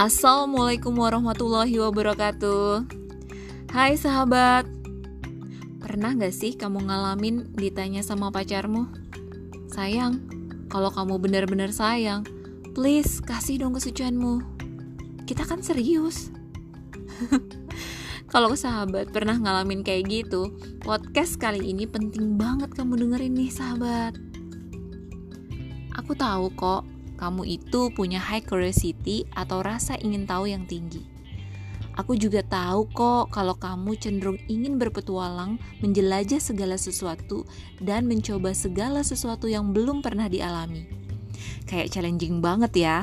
Assalamualaikum warahmatullahi wabarakatuh. Hai sahabat. Pernah gak sih kamu ngalamin ditanya sama pacarmu? Sayang, kalau kamu benar-benar sayang Please kasih dong kesucianmu. Kita kan serius. Kalau sahabat pernah ngalamin kayak gitu Podcast kali ini penting banget kamu dengerin nih sahabat. Aku tahu kok kamu itu punya high curiosity atau rasa ingin tahu yang tinggi. Aku juga tahu kok kalau kamu cenderung ingin berpetualang, menjelajah segala sesuatu, dan mencoba segala sesuatu yang belum pernah dialami. Kayak challenging banget ya.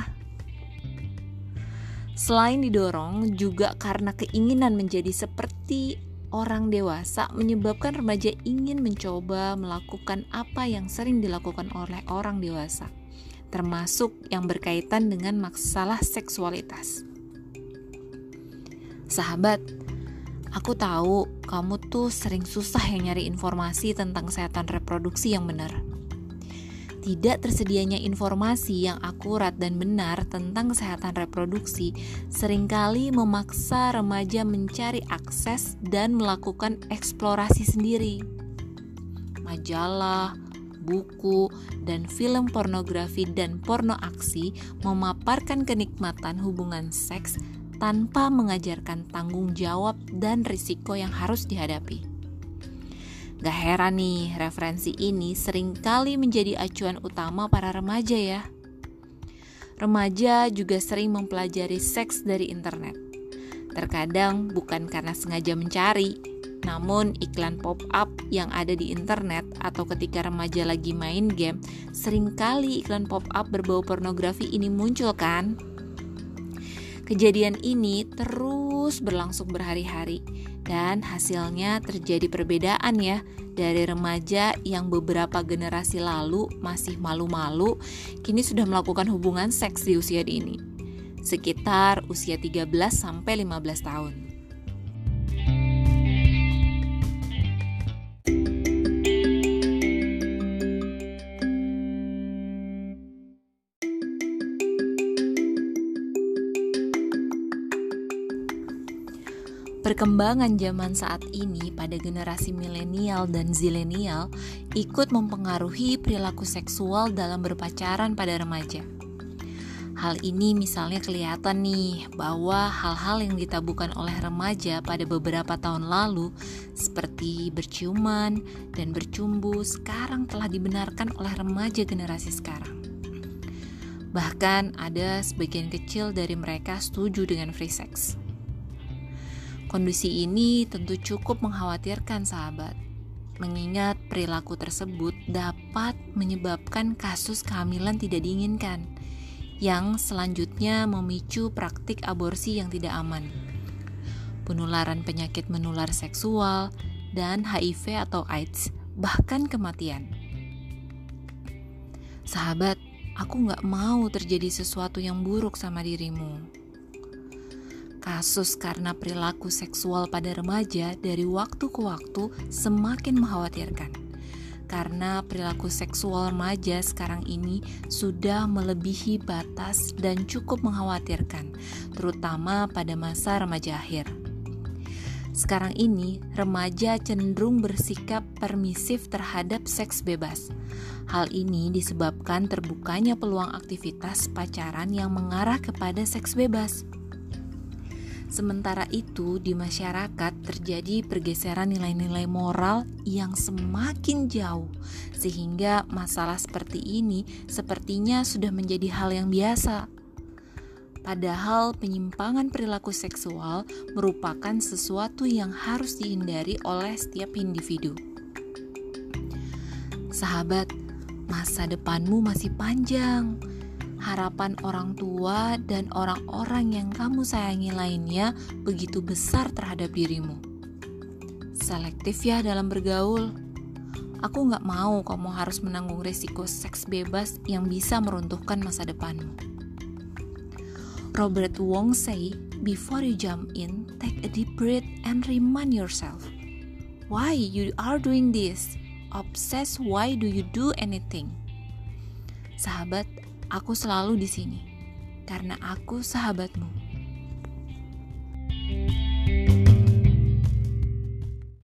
Selain didorong, juga karena keinginan menjadi seperti orang dewasa menyebabkan remaja ingin mencoba melakukan apa yang sering dilakukan oleh orang dewasa termasuk yang berkaitan dengan masalah seksualitas. Sahabat, aku tahu kamu tuh sering susah yang nyari informasi tentang kesehatan reproduksi yang benar. Tidak tersedianya informasi yang akurat dan benar tentang kesehatan reproduksi sering kali memaksa remaja mencari akses dan melakukan eksplorasi sendiri. Majalah, buku, dan film pornografi dan porno aksi memaparkan kenikmatan hubungan seks tanpa mengajarkan tanggung jawab dan risiko yang harus dihadapi. Gak heran nih, referensi ini sering kali menjadi acuan utama para remaja ya. Remaja juga sering mempelajari seks dari internet. Terkadang bukan karena sengaja mencari, namun iklan pop-up yang ada di internet atau ketika remaja lagi main game, sering kali iklan pop-up berbau pornografi ini muncul kan? Kejadian ini terus berlangsung berhari-hari dan hasilnya terjadi perbedaan ya dari remaja yang beberapa generasi lalu masih malu-malu kini sudah melakukan hubungan seks di usia dini sekitar usia 13 sampai 15 tahun. Perkembangan zaman saat ini pada generasi milenial dan zilenial ikut mempengaruhi perilaku seksual dalam berpacaran pada remaja. Hal ini misalnya kelihatan nih bahwa hal-hal yang ditabukan oleh remaja pada beberapa tahun lalu seperti berciuman dan bercumbu sekarang telah dibenarkan oleh remaja generasi sekarang. Bahkan ada sebagian kecil dari mereka setuju dengan free sex. Kondisi ini tentu cukup mengkhawatirkan sahabat, mengingat perilaku tersebut dapat menyebabkan kasus kehamilan tidak diinginkan, yang selanjutnya memicu praktik aborsi yang tidak aman, penularan penyakit menular seksual, dan HIV atau AIDS, bahkan kematian. Sahabat, aku gak mau terjadi sesuatu yang buruk sama dirimu Kasus karena perilaku seksual pada remaja dari waktu ke waktu semakin mengkhawatirkan. Karena perilaku seksual remaja sekarang ini sudah melebihi batas dan cukup mengkhawatirkan, terutama pada masa remaja akhir. Sekarang ini, remaja cenderung bersikap permisif terhadap seks bebas. Hal ini disebabkan terbukanya peluang aktivitas pacaran yang mengarah kepada seks bebas. Sementara itu, di masyarakat terjadi pergeseran nilai-nilai moral yang semakin jauh, sehingga masalah seperti ini sepertinya sudah menjadi hal yang biasa. Padahal, penyimpangan perilaku seksual merupakan sesuatu yang harus dihindari oleh setiap individu. Sahabat, masa depanmu masih panjang harapan orang tua dan orang-orang yang kamu sayangi lainnya begitu besar terhadap dirimu. Selektif ya dalam bergaul. Aku gak mau kamu harus menanggung resiko seks bebas yang bisa meruntuhkan masa depanmu. Robert Wong say, before you jump in, take a deep breath and remind yourself, why you are doing this? Obsess why do you do anything? Sahabat, Aku selalu di sini karena aku sahabatmu. thank you